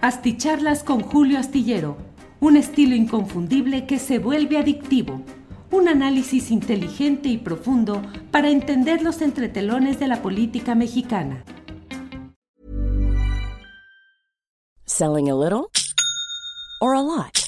Asticharlas con Julio Astillero, un estilo inconfundible que se vuelve adictivo. Un análisis inteligente y profundo para entender los entretelones de la política mexicana. Selling a little or a lot?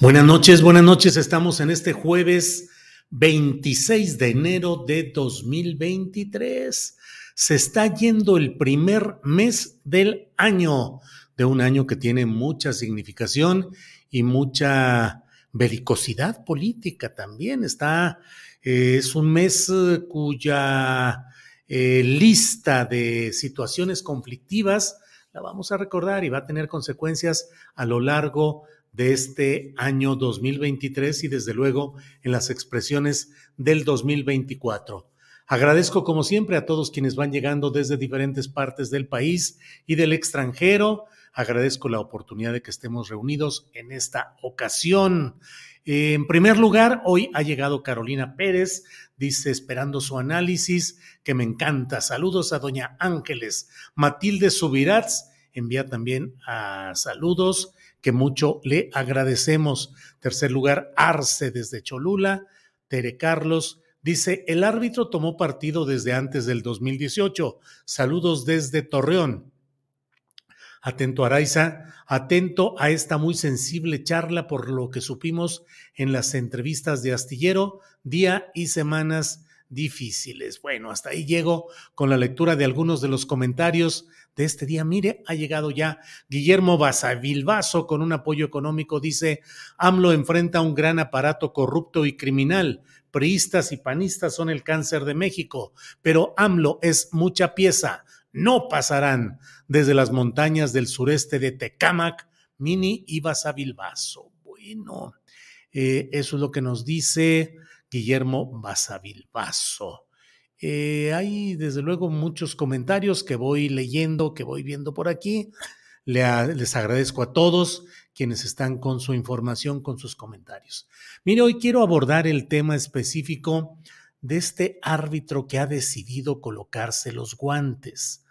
Buenas noches, buenas noches. Estamos en este jueves 26 de enero de 2023. Se está yendo el primer mes del año, de un año que tiene mucha significación y mucha belicosidad política también. Está, eh, es un mes eh, cuya eh, lista de situaciones conflictivas la vamos a recordar y va a tener consecuencias a lo largo de este año 2023 y desde luego en las expresiones del 2024. Agradezco como siempre a todos quienes van llegando desde diferentes partes del país y del extranjero. Agradezco la oportunidad de que estemos reunidos en esta ocasión. En primer lugar, hoy ha llegado Carolina Pérez, dice esperando su análisis, que me encanta. Saludos a doña Ángeles. Matilde Subirats envía también a saludos que mucho le agradecemos. Tercer lugar, Arce desde Cholula. Tere Carlos dice, el árbitro tomó partido desde antes del 2018. Saludos desde Torreón. Atento Araiza, atento a esta muy sensible charla por lo que supimos en las entrevistas de Astillero, día y semanas difíciles. Bueno, hasta ahí llego con la lectura de algunos de los comentarios de este día. Mire, ha llegado ya Guillermo Basavilbaso con un apoyo económico. Dice, AMLO enfrenta un gran aparato corrupto y criminal. Priistas y panistas son el cáncer de México, pero AMLO es mucha pieza no pasarán desde las montañas del sureste de Tecámac, Mini y Basavilbaso. Bueno, eh, eso es lo que nos dice Guillermo Basavilbaso. Eh, hay desde luego muchos comentarios que voy leyendo, que voy viendo por aquí. les agradezco a todos quienes están con su información, con sus comentarios. Mire, hoy quiero abordar el tema específico de este árbitro que ha decidido colocarse los guantes.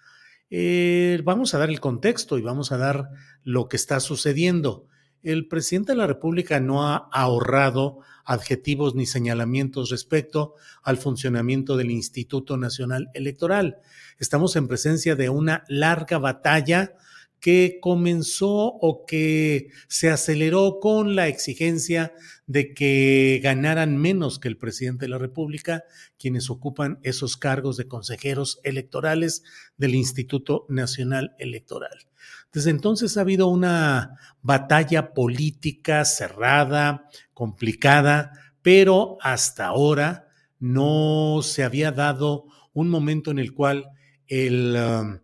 Eh, vamos a dar el contexto y vamos a dar lo que está sucediendo. El presidente de la República no ha ahorrado adjetivos ni señalamientos respecto al funcionamiento del Instituto Nacional Electoral. Estamos en presencia de una larga batalla que comenzó o que se aceleró con la exigencia de que ganaran menos que el presidente de la República quienes ocupan esos cargos de consejeros electorales del Instituto Nacional Electoral. Desde entonces ha habido una batalla política cerrada, complicada, pero hasta ahora no se había dado un momento en el cual el um,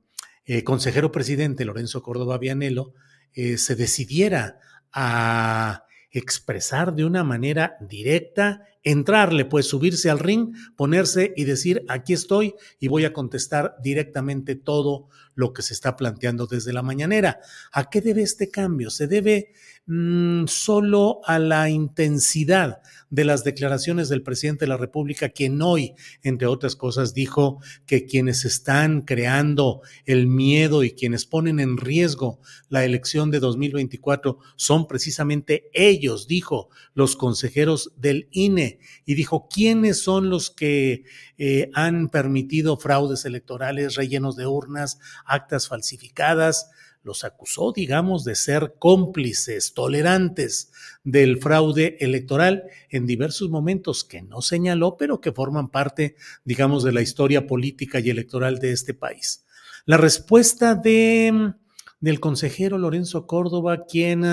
eh, consejero presidente Lorenzo Córdoba Vianelo eh, se decidiera a expresar de una manera directa entrarle, pues subirse al ring, ponerse y decir, aquí estoy y voy a contestar directamente todo lo que se está planteando desde la mañanera. ¿A qué debe este cambio? Se debe mmm, solo a la intensidad de las declaraciones del presidente de la República, quien hoy, entre otras cosas, dijo que quienes están creando el miedo y quienes ponen en riesgo la elección de 2024 son precisamente ellos, dijo, los consejeros del INE, y dijo, ¿quiénes son los que eh, han permitido fraudes electorales, rellenos de urnas, actas falsificadas? Los acusó, digamos, de ser cómplices, tolerantes del fraude electoral en diversos momentos que no señaló, pero que forman parte, digamos, de la historia política y electoral de este país. La respuesta de, del consejero Lorenzo Córdoba, quien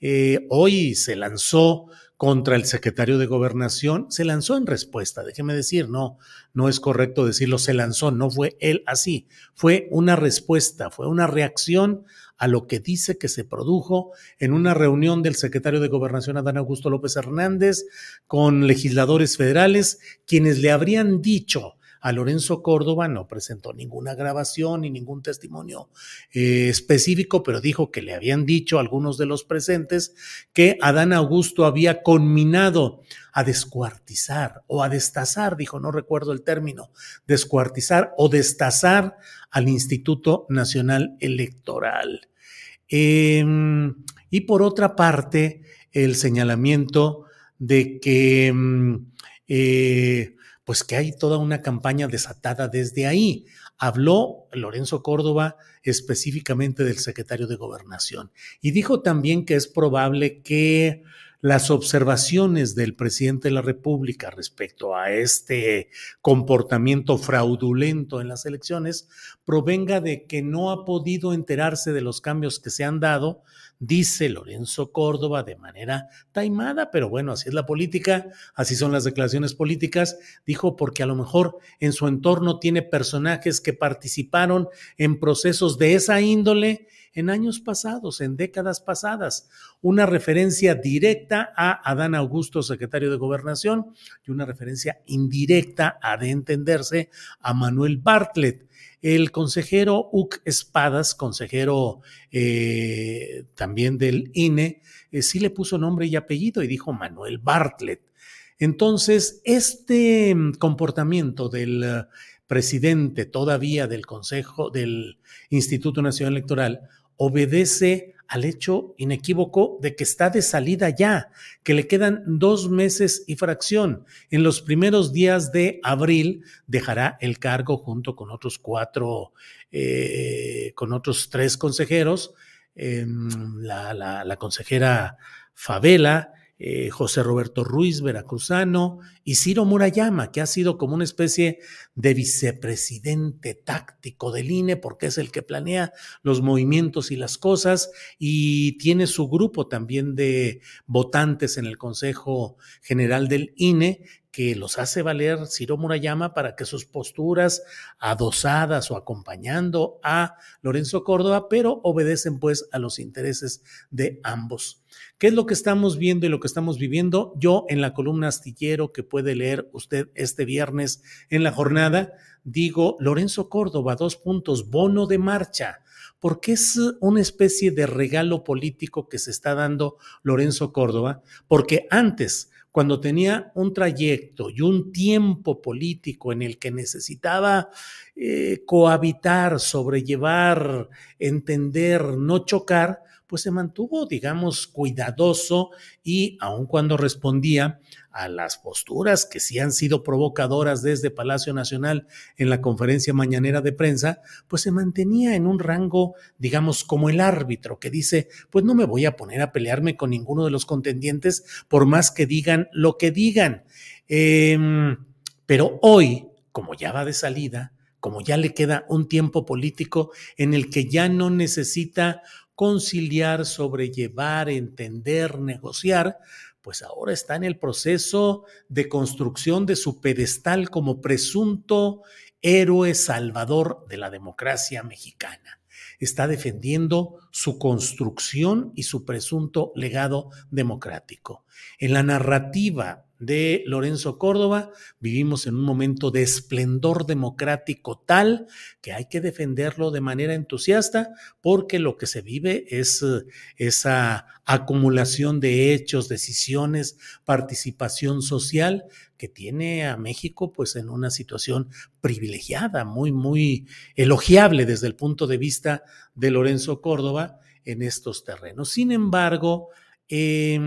eh, hoy se lanzó contra el secretario de Gobernación, se lanzó en respuesta, déjeme decir, no, no es correcto decirlo, se lanzó, no fue él así, fue una respuesta, fue una reacción a lo que dice que se produjo en una reunión del secretario de Gobernación Adán Augusto López Hernández con legisladores federales, quienes le habrían dicho a Lorenzo Córdoba no presentó ninguna grabación ni ningún testimonio eh, específico, pero dijo que le habían dicho algunos de los presentes que Adán Augusto había conminado a descuartizar o a destazar, dijo, no recuerdo el término, descuartizar o destazar al Instituto Nacional Electoral. Em, y por otra parte, el señalamiento de que mm, eh, pues que hay toda una campaña desatada desde ahí. Habló Lorenzo Córdoba específicamente del secretario de Gobernación y dijo también que es probable que las observaciones del presidente de la República respecto a este comportamiento fraudulento en las elecciones provenga de que no ha podido enterarse de los cambios que se han dado dice Lorenzo Córdoba de manera taimada, pero bueno, así es la política, así son las declaraciones políticas, dijo porque a lo mejor en su entorno tiene personajes que participaron en procesos de esa índole en años pasados, en décadas pasadas. Una referencia directa a Adán Augusto, secretario de Gobernación, y una referencia indirecta, a de entenderse, a Manuel Bartlett el consejero Uc Espadas, consejero eh, también del INE, eh, sí le puso nombre y apellido y dijo Manuel Bartlett. Entonces, este mm, comportamiento del eh, presidente todavía del Consejo del Instituto Nacional Electoral obedece al hecho inequívoco de que está de salida ya, que le quedan dos meses y fracción. En los primeros días de abril dejará el cargo junto con otros cuatro, eh, con otros tres consejeros, em, la, la consejera Favela, eh, José Roberto Ruiz, veracruzano, y Ciro Murayama, que ha sido como una especie de vicepresidente táctico del INE, porque es el que planea los movimientos y las cosas, y tiene su grupo también de votantes en el Consejo General del INE, que los hace valer Ciro Murayama para que sus posturas adosadas o acompañando a Lorenzo Córdoba, pero obedecen pues a los intereses de ambos. ¿Qué es lo que estamos viendo y lo que estamos viviendo? Yo en la columna astillero que puede leer usted este viernes en la jornada, digo Lorenzo Córdoba, dos puntos, bono de marcha porque es una especie de regalo político que se está dando Lorenzo Córdoba, porque antes cuando tenía un trayecto y un tiempo político en el que necesitaba eh, cohabitar, sobrellevar, entender, no chocar, pues se mantuvo, digamos, cuidadoso y aun cuando respondía a las posturas que sí han sido provocadoras desde Palacio Nacional en la conferencia mañanera de prensa, pues se mantenía en un rango, digamos, como el árbitro que dice, pues no me voy a poner a pelearme con ninguno de los contendientes por más que digan lo que digan. Em, pero hoy, como ya va de salida, como ya le queda un tiempo político en el que ya no necesita conciliar, sobrellevar, entender, negociar, pues ahora está en el proceso de construcción de su pedestal como presunto héroe salvador de la democracia mexicana. Está defendiendo su construcción y su presunto legado democrático. En la narrativa de Lorenzo Córdoba. Vivimos en un momento de esplendor democrático tal que hay que defenderlo de manera entusiasta porque lo que se vive es eh, esa acumulación de hechos, decisiones, participación social que tiene a México pues en una situación privilegiada, muy, muy elogiable desde el punto de vista de Lorenzo Córdoba en estos terrenos. Sin embargo, eh,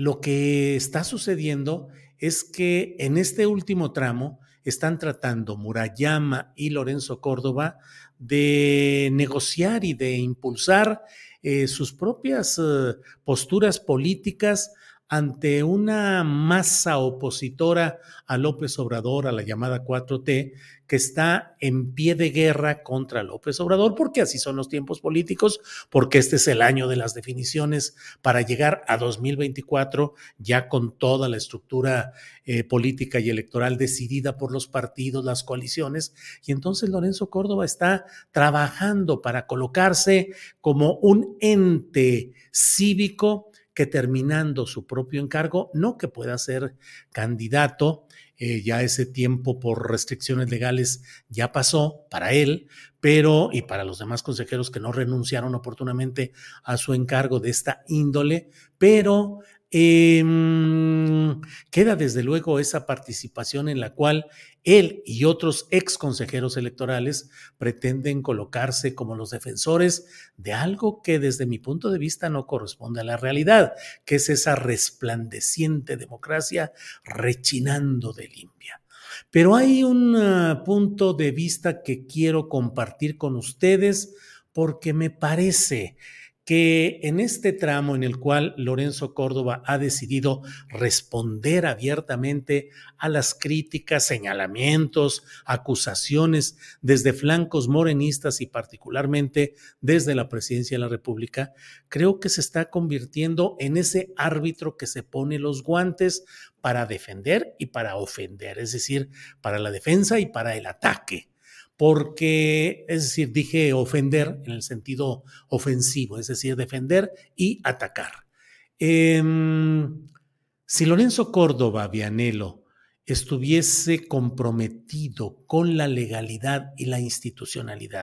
lo que está sucediendo es que en este último tramo están tratando Murayama y Lorenzo Córdoba de negociar y de impulsar eh, sus propias eh, posturas políticas ante una masa opositora a López Obrador, a la llamada 4T, que está en pie de guerra contra López Obrador, porque así son los tiempos políticos, porque este es el año de las definiciones para llegar a 2024 ya con toda la estructura eh, política y electoral decidida por los partidos, las coaliciones, y entonces Lorenzo Córdoba está trabajando para colocarse como un ente cívico que terminando su propio encargo, no que pueda ser candidato, eh, ya ese tiempo por restricciones legales ya pasó para él, pero y para los demás consejeros que no renunciaron oportunamente a su encargo de esta índole, pero eh, queda desde luego esa participación en la cual él y otros ex consejeros electorales pretenden colocarse como los defensores de algo que desde mi punto de vista no corresponde a la realidad, que es esa resplandeciente democracia rechinando de limpia. Pero hay un uh, punto de vista que quiero compartir con ustedes porque me parece que en este tramo en el cual Lorenzo Córdoba ha decidido responder abiertamente a las críticas, señalamientos, acusaciones desde flancos morenistas y particularmente desde la presidencia de la República, creo que se está convirtiendo en ese árbitro que se pone los guantes para defender y para ofender, es decir, para la defensa y para el ataque porque, es decir, dije ofender en el sentido ofensivo, es decir, defender y atacar. Em, si Lorenzo Córdoba Vianelo estuviese comprometido con la legalidad y la institucionalidad.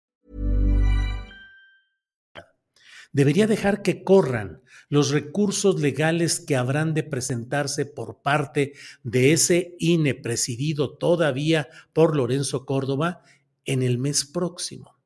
Debería dejar que corran los recursos legales que habrán de presentarse por parte de ese INE presidido todavía por Lorenzo Córdoba en el mes próximo.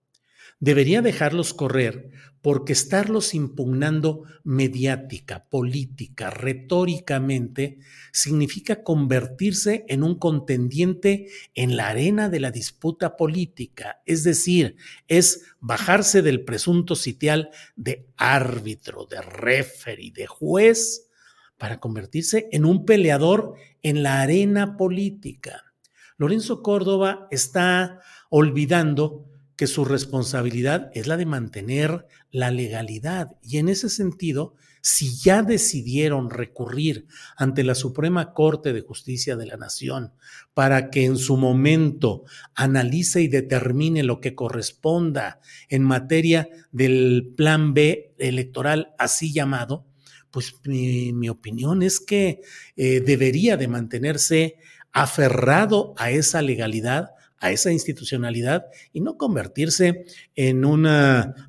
Debería dejarlos correr porque estarlos impugnando mediática, política, retóricamente, significa convertirse en un contendiente en la arena de la disputa política, es decir, es bajarse del presunto sitial de árbitro, de referee, de juez, para convertirse en un peleador en la arena política. Lorenzo Córdoba está olvidando que su responsabilidad es la de mantener la legalidad. Y en ese sentido, si ya decidieron recurrir ante la Suprema Corte de Justicia de la Nación para que en su momento analice y determine lo que corresponda en materia del plan B electoral así llamado, pues mi, opinión es que eh, debería de mantenerse aferrado a esa legalidad a esa institucionalidad y no convertirse en un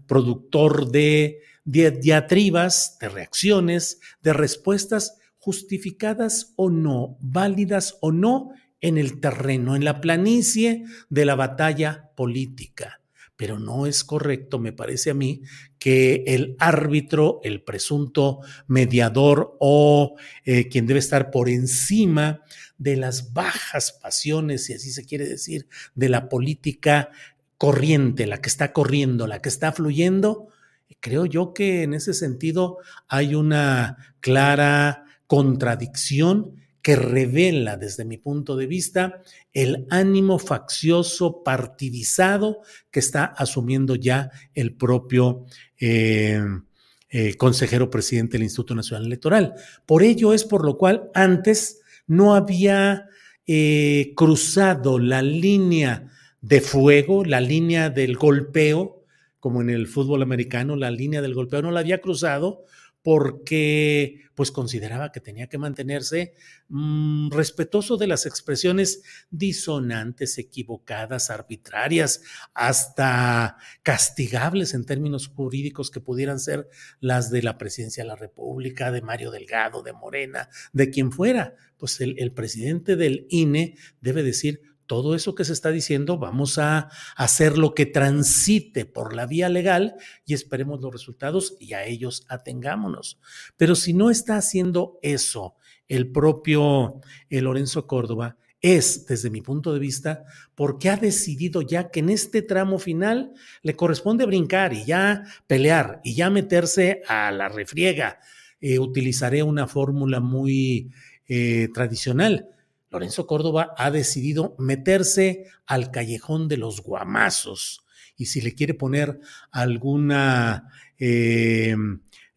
productor de de diatribas, de reacciones, de respuestas justificadas o no, válidas o no en el terreno, en la planicie de la batalla política. Pero no es correcto, me parece a mí, que el árbitro, el presunto mediador o eh, quien debe estar por encima de las bajas pasiones, si así se quiere decir, de la política corriente, la que está corriendo, la que está fluyendo, creo yo que en ese sentido hay una clara contradicción que revela desde mi punto de vista el ánimo faccioso partidizado que está asumiendo ya el propio eh, eh, consejero presidente del Instituto Nacional Electoral. Por ello es por lo cual antes no había eh, cruzado la línea de fuego, la línea del golpeo, como en el fútbol americano, la línea del golpeo no la había cruzado porque pues consideraba que tenía que mantenerse mm, respetuoso de las expresiones disonantes, equivocadas, arbitrarias, hasta castigables en términos jurídicos que pudieran ser las de la presidencia de la República, de Mario Delgado, de Morena, de quien fuera. Pues el, el presidente del INE debe decir, todo eso que se está diciendo, vamos a hacer lo que transite por la vía legal y esperemos los resultados y a ellos atengámonos. Pero si no está haciendo eso el propio el Lorenzo Córdoba, es, desde mi punto de vista, porque ha decidido ya que en este tramo final le corresponde brincar y ya pelear y ya meterse a la refriega. Eh, utilizaré una fórmula muy eh, tradicional Lorenzo Córdoba ha decidido meterse al callejón de los guamazos. Y si le quiere poner alguna eh,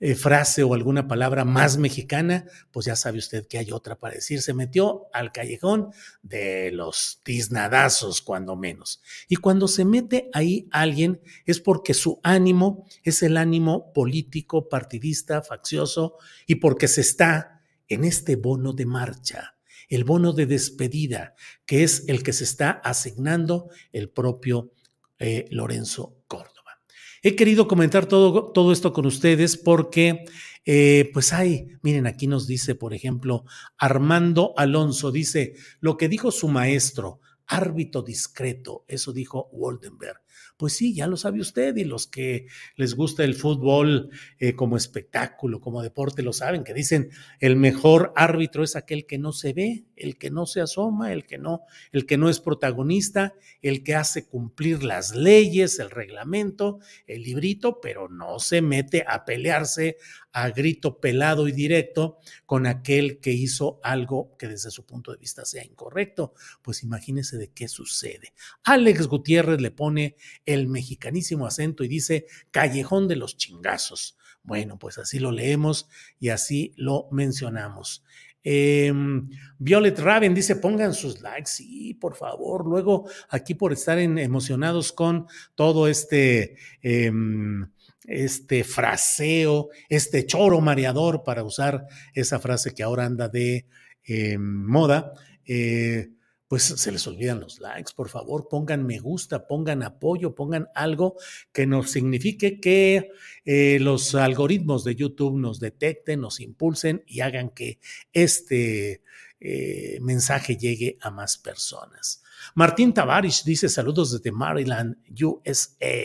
eh, frase o alguna palabra más mexicana, pues ya sabe usted que hay otra para decir. Se metió al callejón de los tiznadazos, cuando menos. Y cuando se mete ahí alguien es porque su ánimo es el ánimo político, partidista, faccioso y porque se está en este bono de marcha el bono de despedida, que es el que se está asignando el propio eh, Lorenzo Córdoba. He querido comentar todo, todo esto con ustedes porque, eh, pues hay, miren, aquí nos dice, por ejemplo, Armando Alonso, dice, lo que dijo su maestro, árbitro discreto, eso dijo Woldenberg. Pues sí, ya lo sabe usted y los que les gusta el fútbol eh, como espectáculo, como deporte, lo saben, que dicen el mejor árbitro es aquel que no se ve, el que no se asoma, el que no, el que no es protagonista, el que hace cumplir las leyes, el reglamento, el librito, pero no se mete a pelearse a grito pelado y directo con aquel que hizo algo que desde su punto de vista sea incorrecto. Pues imagínese de qué sucede. Alex Gutiérrez le pone el mexicanísimo acento y dice callejón de los chingazos. Bueno, pues así lo leemos y así lo mencionamos. Em, Violet Raven dice, pongan sus likes, sí, por favor. Luego, aquí por estar emocionados con todo este, em, este fraseo, este choro mareador, para usar esa frase que ahora anda de em, moda, eh, pues se les olvidan los likes, por favor, pongan me gusta, pongan apoyo, pongan algo que nos signifique que eh, los algoritmos de YouTube nos detecten, nos impulsen y hagan que este eh, mensaje llegue a más personas. Martín Tavares dice saludos desde Maryland, USA.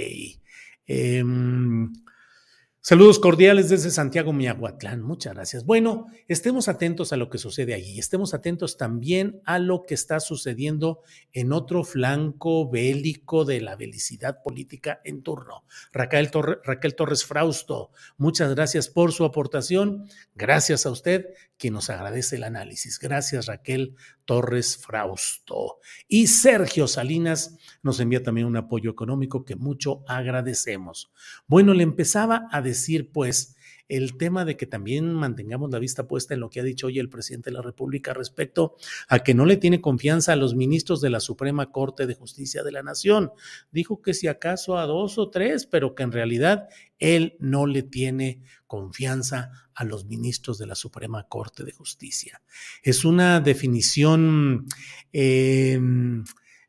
Em, Saludos cordiales desde Santiago Miahuatlán. Muchas gracias. Bueno, estemos atentos a lo que sucede allí. Estemos atentos también a lo que está sucediendo en otro flanco bélico de la felicidad política en turno. Raquel Torres Frausto, muchas gracias por su aportación. Gracias a usted, quien nos agradece el análisis. Gracias, Raquel Torres Frausto. Y Sergio Salinas nos envía también un apoyo económico que mucho agradecemos. Bueno, le empezaba a decir, pues, el tema de que también mantengamos la vista puesta en lo que ha dicho hoy el presidente de la República respecto a que no le tiene confianza a los ministros de la Suprema Corte de Justicia de la Nación. Dijo que si acaso a dos o tres, pero que en realidad él no le tiene confianza a los ministros de la Suprema Corte de Justicia. Es una definición... Eh,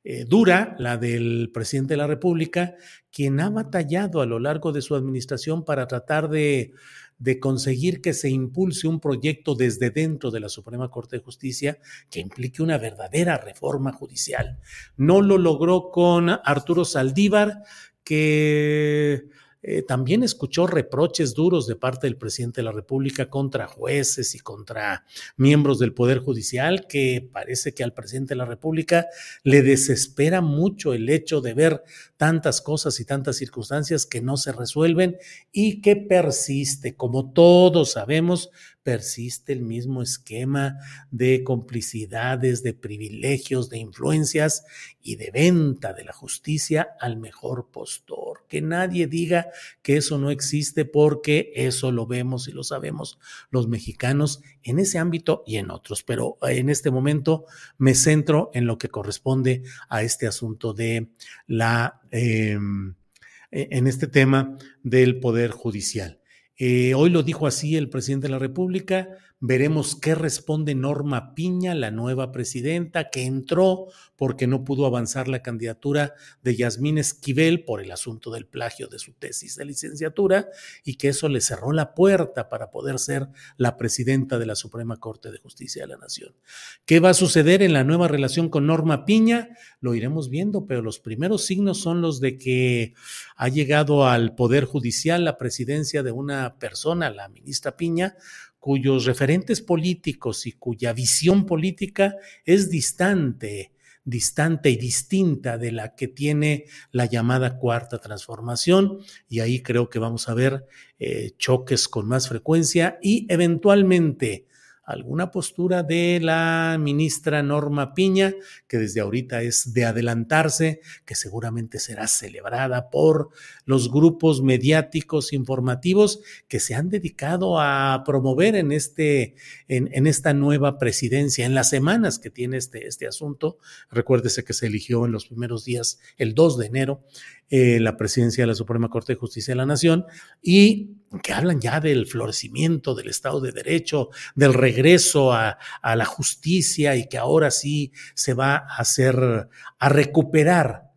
eh, dura, la del presidente de la República, quien ha batallado a lo largo de su administración para tratar de, de conseguir que se impulse un proyecto desde dentro de la Suprema Corte de Justicia que implique una verdadera reforma judicial. No lo logró con Arturo Saldívar, que eh, también escuchó reproches duros de parte del presidente de la República contra jueces y contra miembros del Poder Judicial, que parece que al presidente de la República le desespera mucho el hecho de ver tantas cosas y tantas circunstancias que no se resuelven y que persiste, como todos sabemos, persiste el mismo esquema de complicidades, de privilegios, de influencias y de venta de la justicia al mejor postor. Que nadie diga que eso no existe porque eso lo vemos y lo sabemos los mexicanos en ese ámbito y en otros. Pero en este momento me centro en lo que corresponde a este asunto de la... Em, e, en este tema del Poder Judicial. Eh, hoy lo dijo así el presidente de la República, Veremos qué responde Norma Piña, la nueva presidenta, que entró porque no pudo avanzar la candidatura de Yasmín Esquivel por el asunto del plagio de su tesis de licenciatura y que eso le cerró la puerta para poder ser la presidenta de la Suprema Corte de Justicia de la Nación. ¿Qué va a suceder en la nueva relación con Norma Piña? Lo iremos viendo, pero los primeros signos son los de que ha llegado al Poder Judicial la presidencia de una persona, la ministra Piña, cuyos referentes políticos y cuya visión política es distante, distante y distinta de la que tiene la llamada cuarta transformación. Y ahí creo que vamos a ver eh, choques con más frecuencia y eventualmente alguna postura de la ministra Norma Piña, que desde ahorita es de adelantarse, que seguramente será celebrada por los grupos mediáticos informativos que se han dedicado a promover en, este, en, esta nueva presidencia, en las semanas que tiene este, este asunto. Recuérdese que se eligió en los primeros días, el 2 de enero, eh, la presidencia de la Suprema Corte de Justicia de la Nación y que hablan ya del florecimiento del Estado de Derecho, del regreso a, a la justicia y que ahora sí se va a hacer, a recuperar,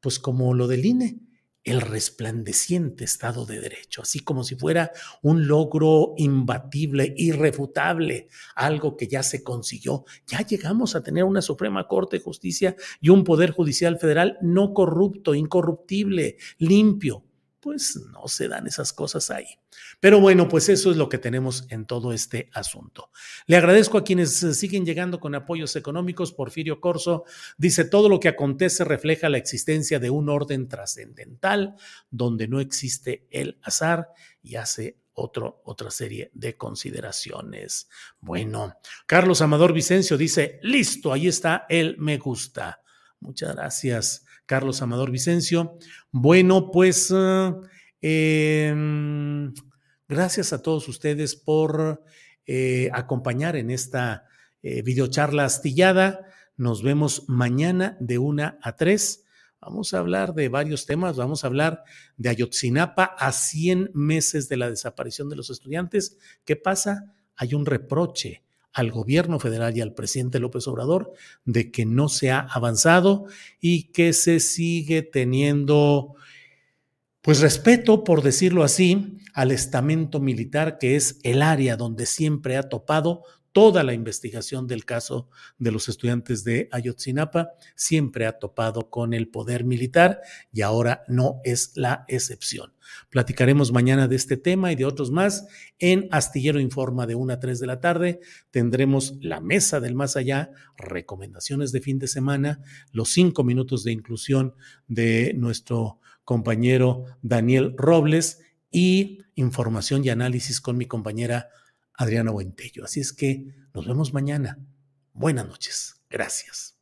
pues como lo del INE, el resplandeciente Estado de Derecho, así como si fuera un logro imbatible, irrefutable, algo que ya se consiguió. Ya llegamos a tener una Suprema Corte de Justicia y un Poder Judicial Federal no corrupto, incorruptible, limpio pues no se dan esas cosas ahí. Pero bueno, pues eso es lo que tenemos en todo este asunto. Le agradezco a quienes eh, siguen llegando con apoyos económicos. Porfirio Corso dice, todo lo que acontece refleja la existencia de un orden trascendental donde no existe el azar y hace otro, otra serie de consideraciones. Bueno, Carlos Amador Vicencio dice, listo, ahí está el me gusta. Muchas gracias. Carlos Amador Vicencio. Bueno, pues eh, em, gracias a todos ustedes por eh, acompañar en esta eh, videocharla astillada. Nos vemos mañana de una a tres. Vamos a hablar de varios temas. Vamos a hablar de Ayotzinapa a 100 meses de la desaparición de los estudiantes. ¿Qué pasa? Hay un reproche al gobierno federal y al presidente López Obrador de que no se ha avanzado y que se sigue teniendo pues respeto, por decirlo así, al estamento militar, que es el área donde siempre ha topado toda la investigación del caso de los estudiantes de Ayotzinapa, siempre ha topado con el poder militar y ahora no es la excepción. Platicaremos mañana de este tema y de otros más en Astillero Informa de 1 a 3 de la tarde. Tendremos la mesa del más allá, recomendaciones de fin de semana, los cinco minutos de inclusión de nuestro compañero Daniel Robles y información y análisis con mi compañera Adriana Buentello. Así es que nos vemos mañana. Buenas noches. Gracias.